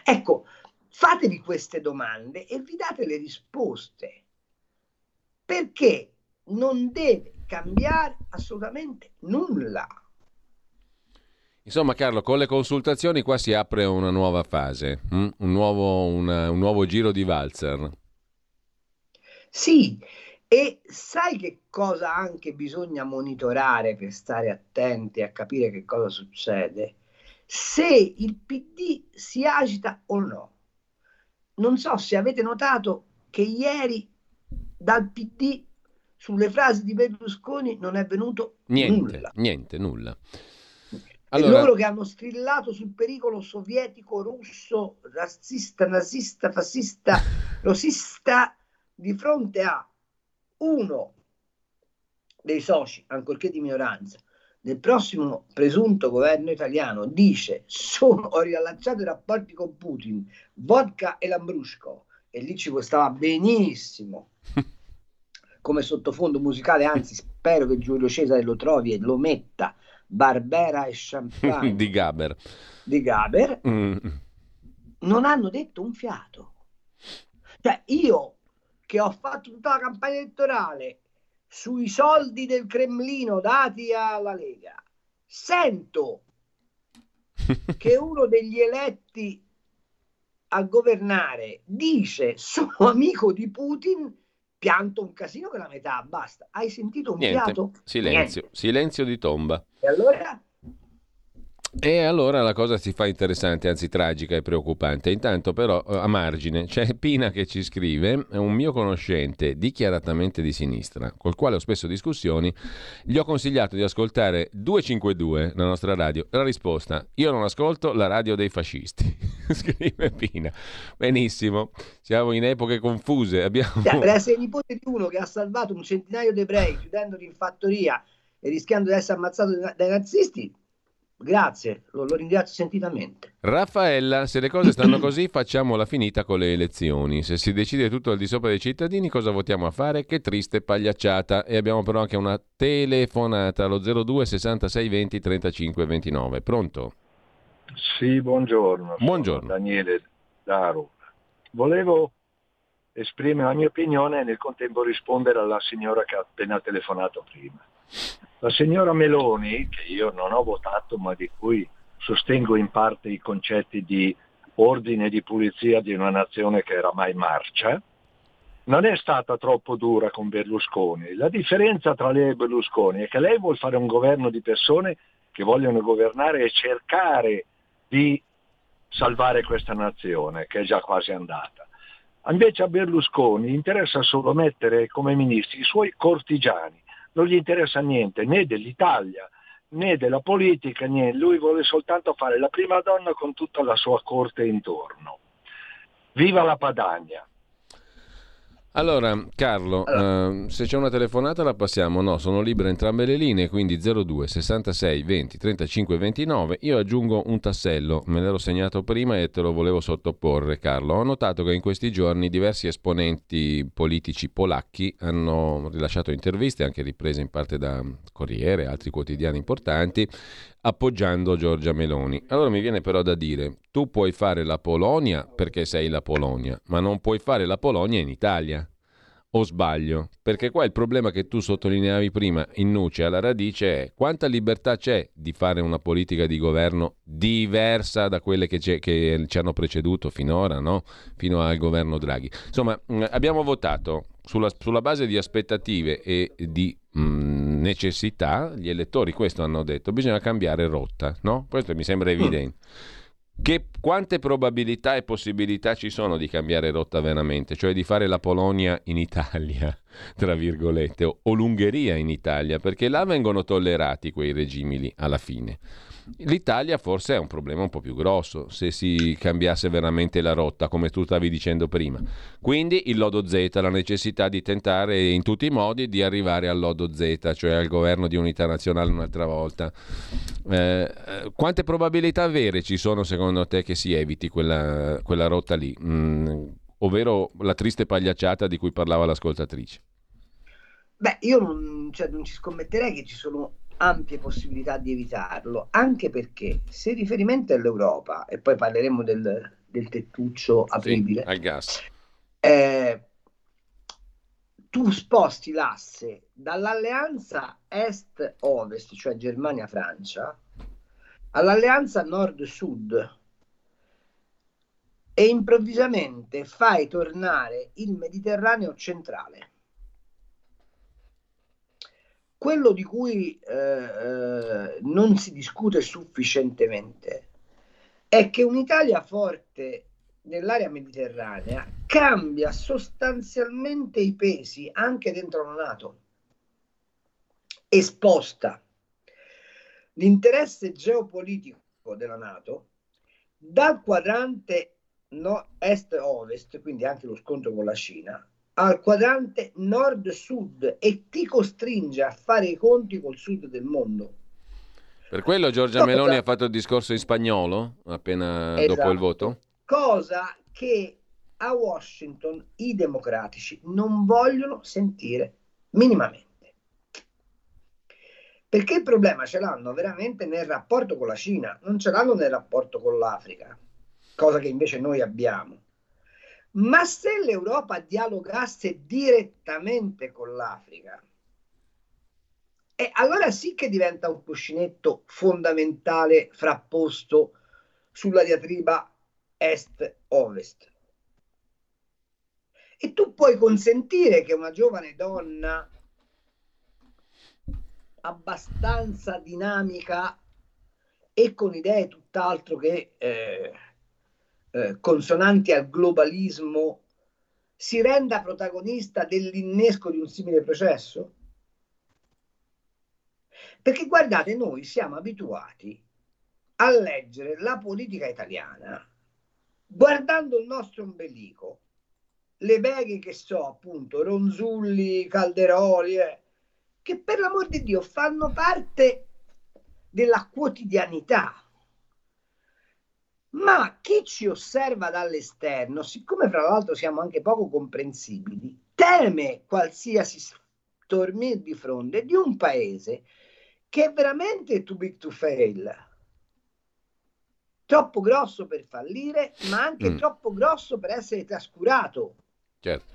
Ecco, fatevi queste domande e vi date le risposte. Perché non deve cambiare assolutamente nulla. Insomma, Carlo, con le consultazioni qua si apre una nuova fase, hm? un, nuovo, una, un nuovo giro di valzer. Sì, e sai che cosa anche bisogna monitorare per stare attenti a capire che cosa succede? Se il PD si agita o no. Non so se avete notato che ieri dal PD sulle frasi di Berlusconi non è venuto niente, nulla. Niente, nulla. Allora... loro che hanno strillato sul pericolo sovietico, russo, razzista, nazista, fascista, rosista di fronte a uno dei soci, ancorché di minoranza, del prossimo presunto governo italiano dice sono, ho riallacciato i rapporti con Putin, vodka e lambrusco e lì ci stava benissimo come sottofondo musicale, anzi spero che Giulio Cesare lo trovi e lo metta Barbera e Champagne di Gaber, di Gaber mm. non hanno detto un fiato. Cioè io che ho fatto tutta la campagna elettorale sui soldi del Cremlino dati alla Lega, sento che uno degli eletti a governare dice sono amico di Putin pianto un casino che la metà basta. Hai sentito un Niente. fiato? Silenzio, Niente. silenzio di tomba. E allora? E allora la cosa si fa interessante, anzi tragica e preoccupante. Intanto però eh, a margine c'è Pina che ci scrive, un mio conoscente dichiaratamente di sinistra, col quale ho spesso discussioni, gli ho consigliato di ascoltare 252, la nostra radio. La risposta, io non ascolto la radio dei fascisti, scrive Pina. Benissimo, siamo in epoche confuse. Abbiamo... Per essere nipote di uno che ha salvato un centinaio di ebrei chiudendoli in fattoria e rischiando di essere ammazzato dai nazisti, Grazie, lo, lo, ringrazio sentitamente. Raffaella, se le cose stanno così, facciamola finita con le elezioni. Se si decide tutto al di sopra dei cittadini, cosa votiamo a fare? Che triste pagliacciata. E abbiamo però anche una telefonata allo 02 66 20 35 29. Pronto? Sì, buongiorno. Buongiorno. Daniele Daro. Volevo esprimere la mia opinione e nel contempo rispondere alla signora che ha appena telefonato prima. La signora Meloni, che io non ho votato ma di cui sostengo in parte i concetti di ordine e di pulizia di una nazione che era mai marcia, non è stata troppo dura con Berlusconi. La differenza tra lei e Berlusconi è che lei vuole fare un governo di persone che vogliono governare e cercare di salvare questa nazione che è già quasi andata. Invece a Berlusconi interessa solo mettere come ministri i suoi cortigiani, non gli interessa niente né dell'Italia né della politica, niente. lui vuole soltanto fare la prima donna con tutta la sua corte intorno. Viva la Padania! Allora, Carlo, allora. Uh, se c'è una telefonata la passiamo. No, sono libere entrambe le linee, quindi 02 66 20 35 29. Io aggiungo un tassello, me l'ero segnato prima e te lo volevo sottoporre, Carlo. Ho notato che in questi giorni diversi esponenti politici polacchi hanno rilasciato interviste, anche riprese in parte da Corriere e altri quotidiani importanti, appoggiando Giorgia Meloni. Allora mi viene però da dire, tu puoi fare la Polonia perché sei la Polonia, ma non puoi fare la Polonia in Italia. O sbaglio? Perché qua il problema che tu sottolineavi prima in nuce alla radice è quanta libertà c'è di fare una politica di governo diversa da quelle che, che ci hanno preceduto finora, no? fino al governo Draghi. Insomma, mm, abbiamo votato sulla, sulla base di aspettative e di mh, necessità, gli elettori questo hanno detto, bisogna cambiare rotta, no? Questo mi sembra evidente. Mm. Che, quante probabilità e possibilità ci sono di cambiare rotta veramente, cioè di fare la Polonia in Italia, tra virgolette, o, o l'Ungheria in Italia, perché là vengono tollerati quei regimi lì alla fine. L'Italia forse è un problema un po' più grosso se si cambiasse veramente la rotta, come tu stavi dicendo prima. Quindi il lodo Z, la necessità di tentare in tutti i modi di arrivare al lodo Z, cioè al governo di unità nazionale un'altra volta. Eh, quante probabilità vere ci sono secondo te che si eviti quella, quella rotta lì? Mm, ovvero la triste pagliacciata di cui parlava l'ascoltatrice? Beh, io non, cioè, non ci scommetterei che ci sono ampie possibilità di evitarlo, anche perché se riferimento è l'Europa, e poi parleremo del, del tettuccio apribile, sì, al gas. Eh, tu sposti l'asse dall'alleanza est-ovest, cioè Germania-Francia, all'alleanza nord-sud e improvvisamente fai tornare il Mediterraneo centrale quello di cui eh, eh, non si discute sufficientemente è che un'Italia forte nell'area mediterranea cambia sostanzialmente i pesi anche dentro la Nato. E sposta l'interesse geopolitico della Nato dal quadrante no, est-ovest, quindi anche lo scontro con la Cina, al quadrante nord-sud e ti costringe a fare i conti col sud del mondo. Per quello Giorgia cosa... Meloni ha fatto il discorso in spagnolo appena esatto. dopo il voto? Cosa che a Washington i democratici non vogliono sentire minimamente. Perché il problema ce l'hanno veramente nel rapporto con la Cina, non ce l'hanno nel rapporto con l'Africa, cosa che invece noi abbiamo. Ma se l'Europa dialogasse direttamente con l'Africa, eh, allora sì che diventa un cuscinetto fondamentale frapposto sulla diatriba est-ovest. E tu puoi consentire che una giovane donna abbastanza dinamica e con idee tutt'altro che eh, eh, consonanti al globalismo si renda protagonista dell'innesco di un simile processo? Perché guardate, noi siamo abituati a leggere la politica italiana guardando il nostro ombelico, le beghe che so, appunto, Ronzulli, Calderoli, eh, che per l'amor di Dio fanno parte della quotidianità ma chi ci osserva dall'esterno, siccome fra l'altro siamo anche poco comprensibili, teme qualsiasi stormir di fronte di un paese che è veramente too big to fail, troppo grosso per fallire, ma anche mm. troppo grosso per essere trascurato. Certo.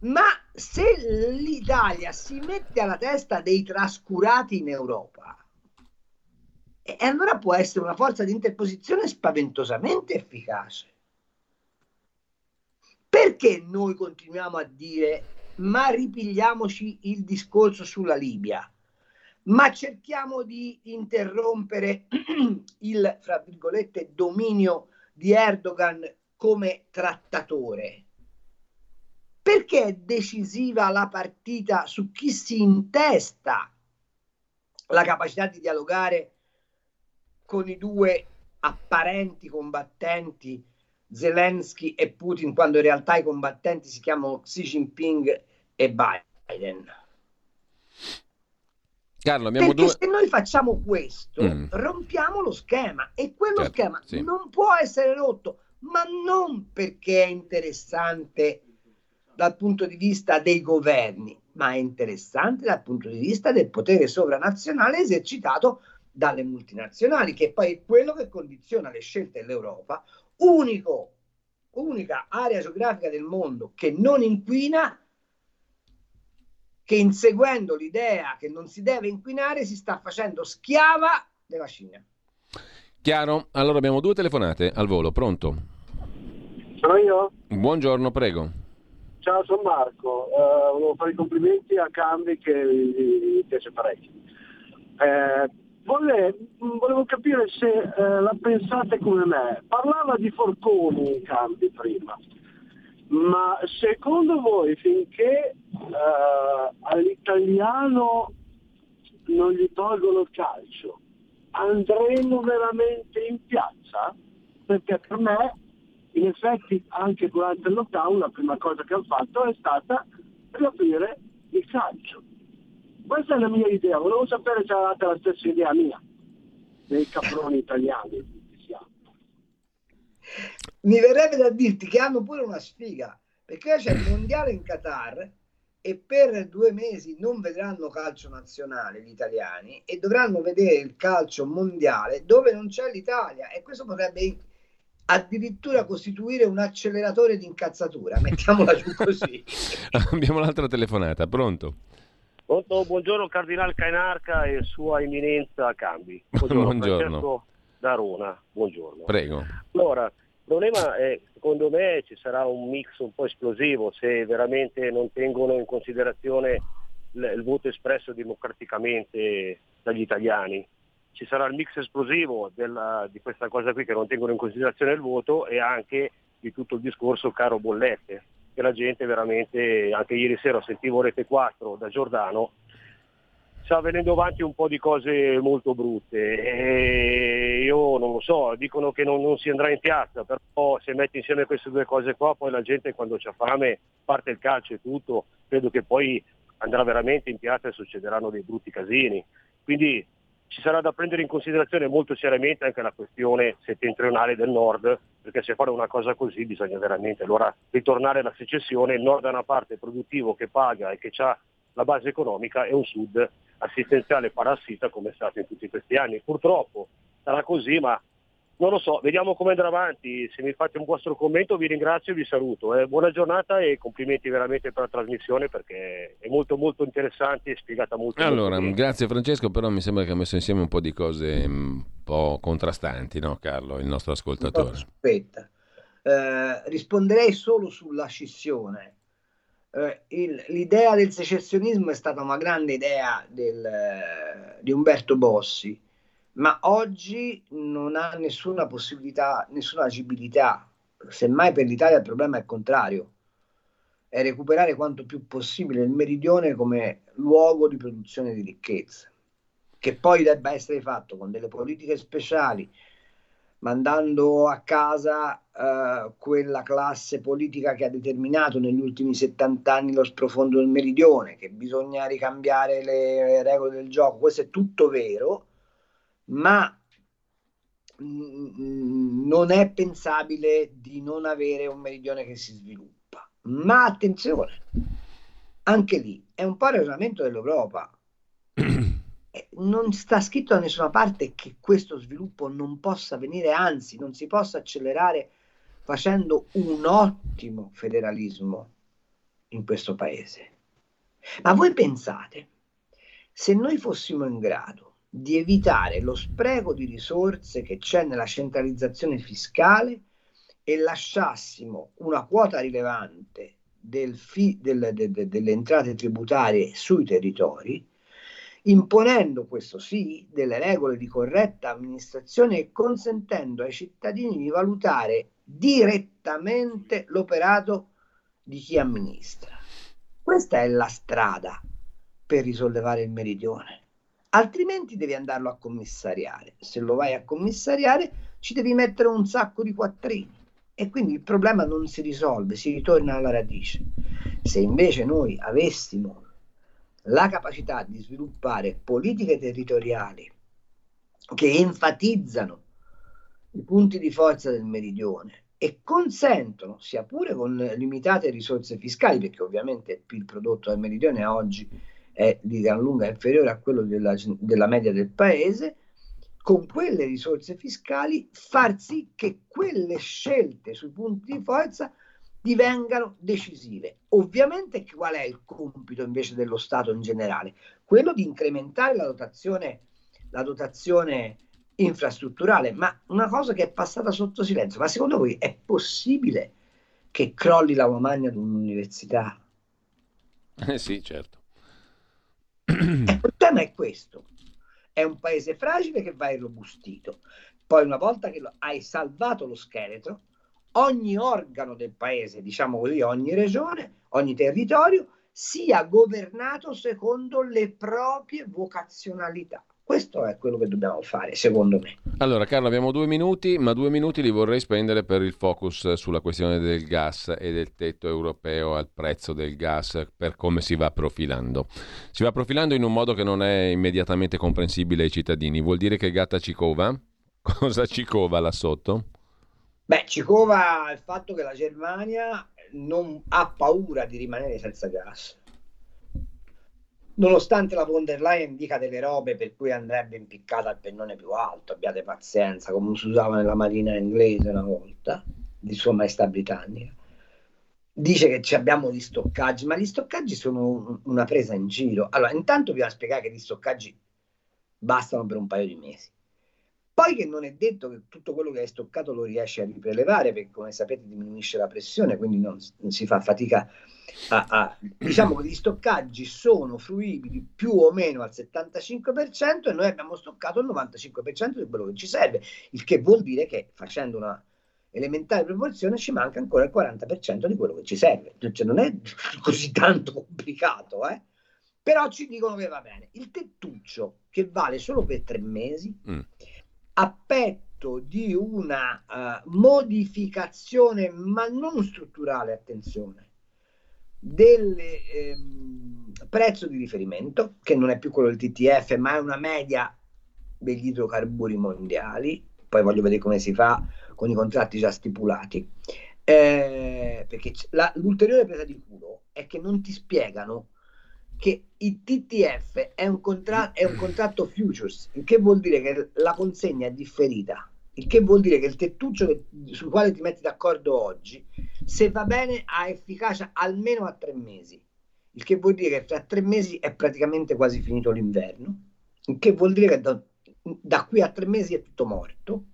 Ma se l'Italia si mette alla testa dei trascurati in Europa, e allora può essere una forza di interposizione spaventosamente efficace. Perché noi continuiamo a dire ma ripigliamoci il discorso sulla Libia, ma cerchiamo di interrompere il, fra virgolette, dominio di Erdogan come trattatore? Perché è decisiva la partita su chi si intesta la capacità di dialogare con i due apparenti combattenti Zelensky e Putin quando in realtà i combattenti si chiamano Xi Jinping e Biden. Carlo, abbiamo Perché due... se noi facciamo questo, Mm. rompiamo lo schema e quello Certo, schema sì. non può essere rotto, ma non perché è interessante dal punto di vista dei governi, ma è interessante dal punto di vista del potere sovranazionale esercitato dalle multinazionali, che poi è quello che condiziona le scelte dell'Europa, unico, unica area geografica del mondo che non inquina che inseguendo l'idea che non si deve inquinare si sta facendo schiava della Cina. Chiaro? Allora abbiamo due telefonate al volo, pronto? Sono io? Buongiorno, prego. Ciao, sono Marco. Eh, volevo fare i complimenti a Cambi che mi piace parecchio. Eh, vole- volevo capire se eh, la pensate come me. Parlava di forconi Cambi prima, ma secondo voi finché eh, all'italiano non gli tolgono il calcio, andremo veramente in piazza? Perché per me in effetti anche durante il lockdown la prima cosa che hanno fatto è stata riaprire il calcio. Questa è la mia idea, volevo sapere se avete la stessa idea mia, dei caproni italiani. Mi verrebbe da dirti che hanno pure una sfiga, perché c'è il mondiale in Qatar e per due mesi non vedranno calcio nazionale gli italiani e dovranno vedere il calcio mondiale dove non c'è l'Italia e questo potrebbe addirittura costituire un acceleratore di incazzatura, mettiamola giù così. abbiamo l'altra telefonata, pronto? Pronto? Buongiorno Cardinal Cainarca e Sua Eminenza Cambi. Buongiorno. Francesco da Rona, buongiorno. Prego. Allora, il problema è, secondo me ci sarà un mix un po' esplosivo se veramente non tengono in considerazione il, il voto espresso democraticamente dagli italiani. Ci sarà il mix esplosivo della- di questa cosa qui che non tengono in considerazione il voto e anche di tutto il discorso caro bollette, che la gente veramente, anche ieri sera sentivo Rete 4 da Giordano, sta venendo avanti un po' di cose molto brutte e io non lo so, dicono che non, non si andrà in piazza, però se metti insieme queste due cose qua poi la gente quando c'ha fame parte il calcio e tutto, credo che poi andrà veramente in piazza e succederanno dei brutti casini. Quindi ci sarà da prendere in considerazione molto seriamente anche la questione settentrionale del nord, perché se fare una cosa così bisogna veramente allora ritornare alla secessione, il nord è una parte produttivo che paga e che ha la base economica e un sud assistenziale parassita come è stato in tutti questi anni. Purtroppo sarà così, ma non lo so, vediamo come andrà avanti. Se mi fate un vostro commento vi ringrazio e vi saluto. eh. Buona giornata e complimenti veramente per la trasmissione perché è molto molto interessante e spiegata molto. Allora, molto bene. grazie Francesco, però mi sembra che ha messo insieme un po' di cose un po' contrastanti, no Carlo, il nostro ascoltatore? Aspetta, Eh, risponderei solo sulla scissione. Eh, il- l'idea del secessionismo è stata una grande idea del, di Umberto Bossi, ma oggi non ha nessuna possibilità, nessuna agibilità. Semmai per l'Italia il problema è il contrario, è recuperare quanto più possibile il meridione come luogo di produzione di ricchezza, che poi debba essere fatto con delle politiche speciali, mandando a casa eh, quella classe politica che ha determinato negli ultimi 70 anni lo sprofondo del meridione, che bisogna ricambiare le regole del gioco. Questo è tutto vero, ma mm, non è pensabile di non avere un meridione che si sviluppa. Ma attenzione, anche lì è un po' il ragionamento dell'Europa. Eh, Non sta scritto da nessuna parte che questo sviluppo non possa avvenire, anzi, non si possa accelerare facendo un ottimo federalismo in questo paese. Ma voi pensate, se noi fossimo in grado di evitare lo spreco di risorse che c'è nella centralizzazione fiscale e lasciassimo una quota rilevante del fi- del- de- de- delle entrate tributarie sui territori, imponendo questo sì delle regole di corretta amministrazione e consentendo ai cittadini di valutare direttamente l'operato di chi amministra. Questa è la strada per risollevare il meridione. Altrimenti devi andarlo a commissariare. Se lo vai a commissariare ci devi mettere un sacco di quattrini. e quindi il problema non si risolve, si ritorna alla radice. Se invece noi avessimo la capacità di sviluppare politiche territoriali che enfatizzano i punti di forza del meridione e consentono, sia pure con limitate risorse fiscali, perché ovviamente il prodotto del meridione oggi è di gran lunga inferiore a quello della, della media del paese, con quelle risorse fiscali far sì che quelle scelte sui punti di forza divengano decisive. Ovviamente qual è il compito invece dello Stato in generale? Quello di incrementare la dotazione, la dotazione infrastrutturale, ma una cosa che è passata sotto silenzio, ma secondo voi è possibile che crolli la Romagna ad un'università? Eh sì, certo. il problema è questo. È un paese fragile che va irrobustito. Poi una volta che lo, hai salvato lo scheletro, ogni organo del paese, diciamo così, ogni regione, ogni territorio, sia governato secondo le proprie vocazionalità. Questo è quello che dobbiamo fare, secondo me. Allora, Carlo, abbiamo due minuti, ma due minuti li vorrei spendere per il focus sulla questione del gas e del tetto europeo al prezzo del gas, per come si va profilando. Si va profilando in un modo che non è immediatamente comprensibile ai cittadini. Vuol dire che Gatta ci cova? Cosa ci cova là sotto? Beh, ci cova il fatto che la Germania non ha paura di rimanere senza gas nonostante la von der Leyen dica delle robe per cui andrebbe impiccata al pennone più alto, abbiate pazienza, come si usava nella marina inglese una volta, di Sua Maestà Britannica, dice che abbiamo gli stoccaggi, ma gli stoccaggi sono una presa in giro. Allora, intanto bisogna spiegare che gli stoccaggi bastano per un paio di mesi. Poi che non è detto che tutto quello che hai stoccato lo riesci a riprelevare, perché come sapete diminuisce la pressione, quindi non, non si fa fatica a, a... Diciamo che gli stoccaggi sono fruibili più o meno al 75% e noi abbiamo stoccato il 95% di quello che ci serve, il che vuol dire che facendo una elementare proporzione ci manca ancora il 40% di quello che ci serve. Cioè non è così tanto complicato, eh? però ci dicono che va bene. Il tettuccio che vale solo per tre mesi mm a petto di una uh, modificazione, ma non strutturale, attenzione, del ehm, prezzo di riferimento, che non è più quello del TTF, ma è una media degli idrocarburi mondiali. Poi voglio vedere come si fa con i contratti già stipulati. Eh, perché la, l'ulteriore presa di culo è che non ti spiegano che il TTF è un, contra- è un contratto futures, il che vuol dire che la consegna è differita, il che vuol dire che il tettuccio che, sul quale ti metti d'accordo oggi, se va bene, ha efficacia almeno a tre mesi, il che vuol dire che tra tre mesi è praticamente quasi finito l'inverno, il che vuol dire che da, da qui a tre mesi è tutto morto,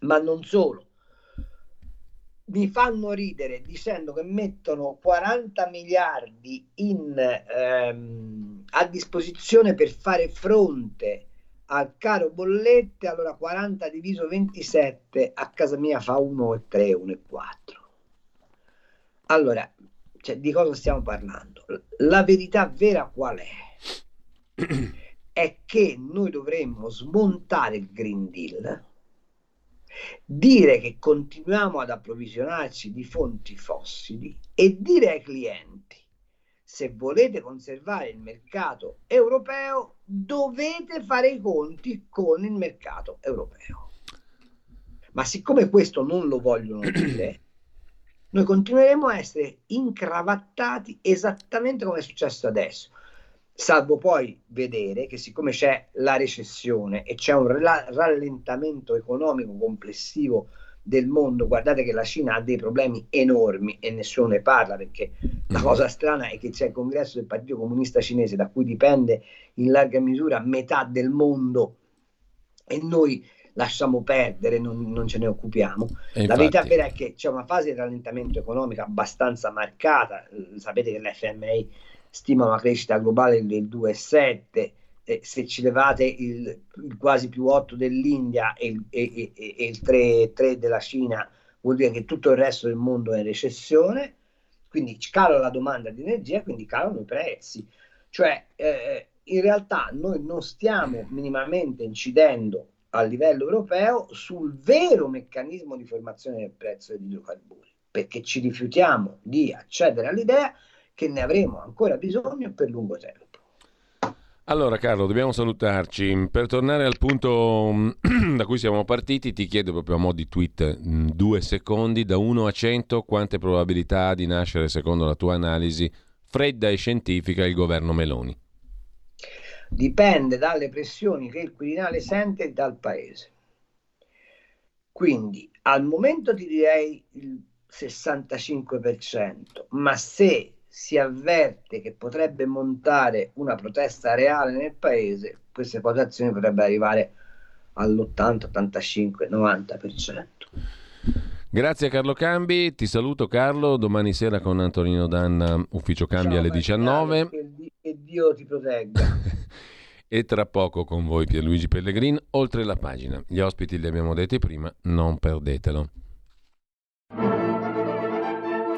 ma non solo, mi fanno ridere dicendo che mettono 40 miliardi in, ehm, a disposizione per fare fronte al caro bollette, allora 40 diviso 27 a casa mia fa 1,3, 1,4. Allora, cioè, di cosa stiamo parlando? La verità vera qual è? È che noi dovremmo smontare il Green Deal dire che continuiamo ad approvvigionarci di fonti fossili e dire ai clienti se volete conservare il mercato europeo dovete fare i conti con il mercato europeo. Ma siccome questo non lo vogliono dire, noi continueremo a essere incravattati esattamente come è successo adesso salvo poi vedere che siccome c'è la recessione e c'è un rallentamento economico complessivo del mondo, guardate che la Cina ha dei problemi enormi e nessuno ne parla perché la cosa strana è che c'è il congresso del Partito Comunista Cinese da cui dipende in larga misura metà del mondo e noi lasciamo perdere, non, non ce ne occupiamo. Infatti... La verità vera è che c'è una fase di rallentamento economico abbastanza marcata, sapete che l'FMI stima una crescita globale del 2,7, eh, se ci levate il, il, quasi più 8 dell'India e e, e, e il 3,3 della Cina, vuol dire che tutto il resto del mondo è in recessione, quindi cala la domanda di energia, quindi calano i prezzi. Cioè, eh, in realtà noi non stiamo minimamente incidendo a livello europeo sul vero meccanismo di formazione del prezzo degli idrocarburi, perché ci rifiutiamo di accedere all'idea che ne avremo ancora bisogno per lungo tempo. Allora Carlo, dobbiamo salutarci. Per tornare al punto da cui siamo partiti, ti chiedo proprio a mo' di tweet, mm, due secondi, da 1 a 100, quante probabilità ha di nascere, secondo la tua analisi, fredda e scientifica, il governo Meloni? Dipende dalle pressioni che il Quirinale sente dal Paese. Quindi al momento ti direi il 65%, ma se si avverte che potrebbe montare una protesta reale nel paese, queste quotazioni potrebbero arrivare all'80, 85, 90%. Grazie Carlo Cambi, ti saluto Carlo, domani sera con Antonino Danna, ufficio Cambi Ciao, alle 19. Che Dio ti protegga. e tra poco con voi Pierluigi Pellegrin, oltre la pagina. Gli ospiti li abbiamo detti prima, non perdetelo.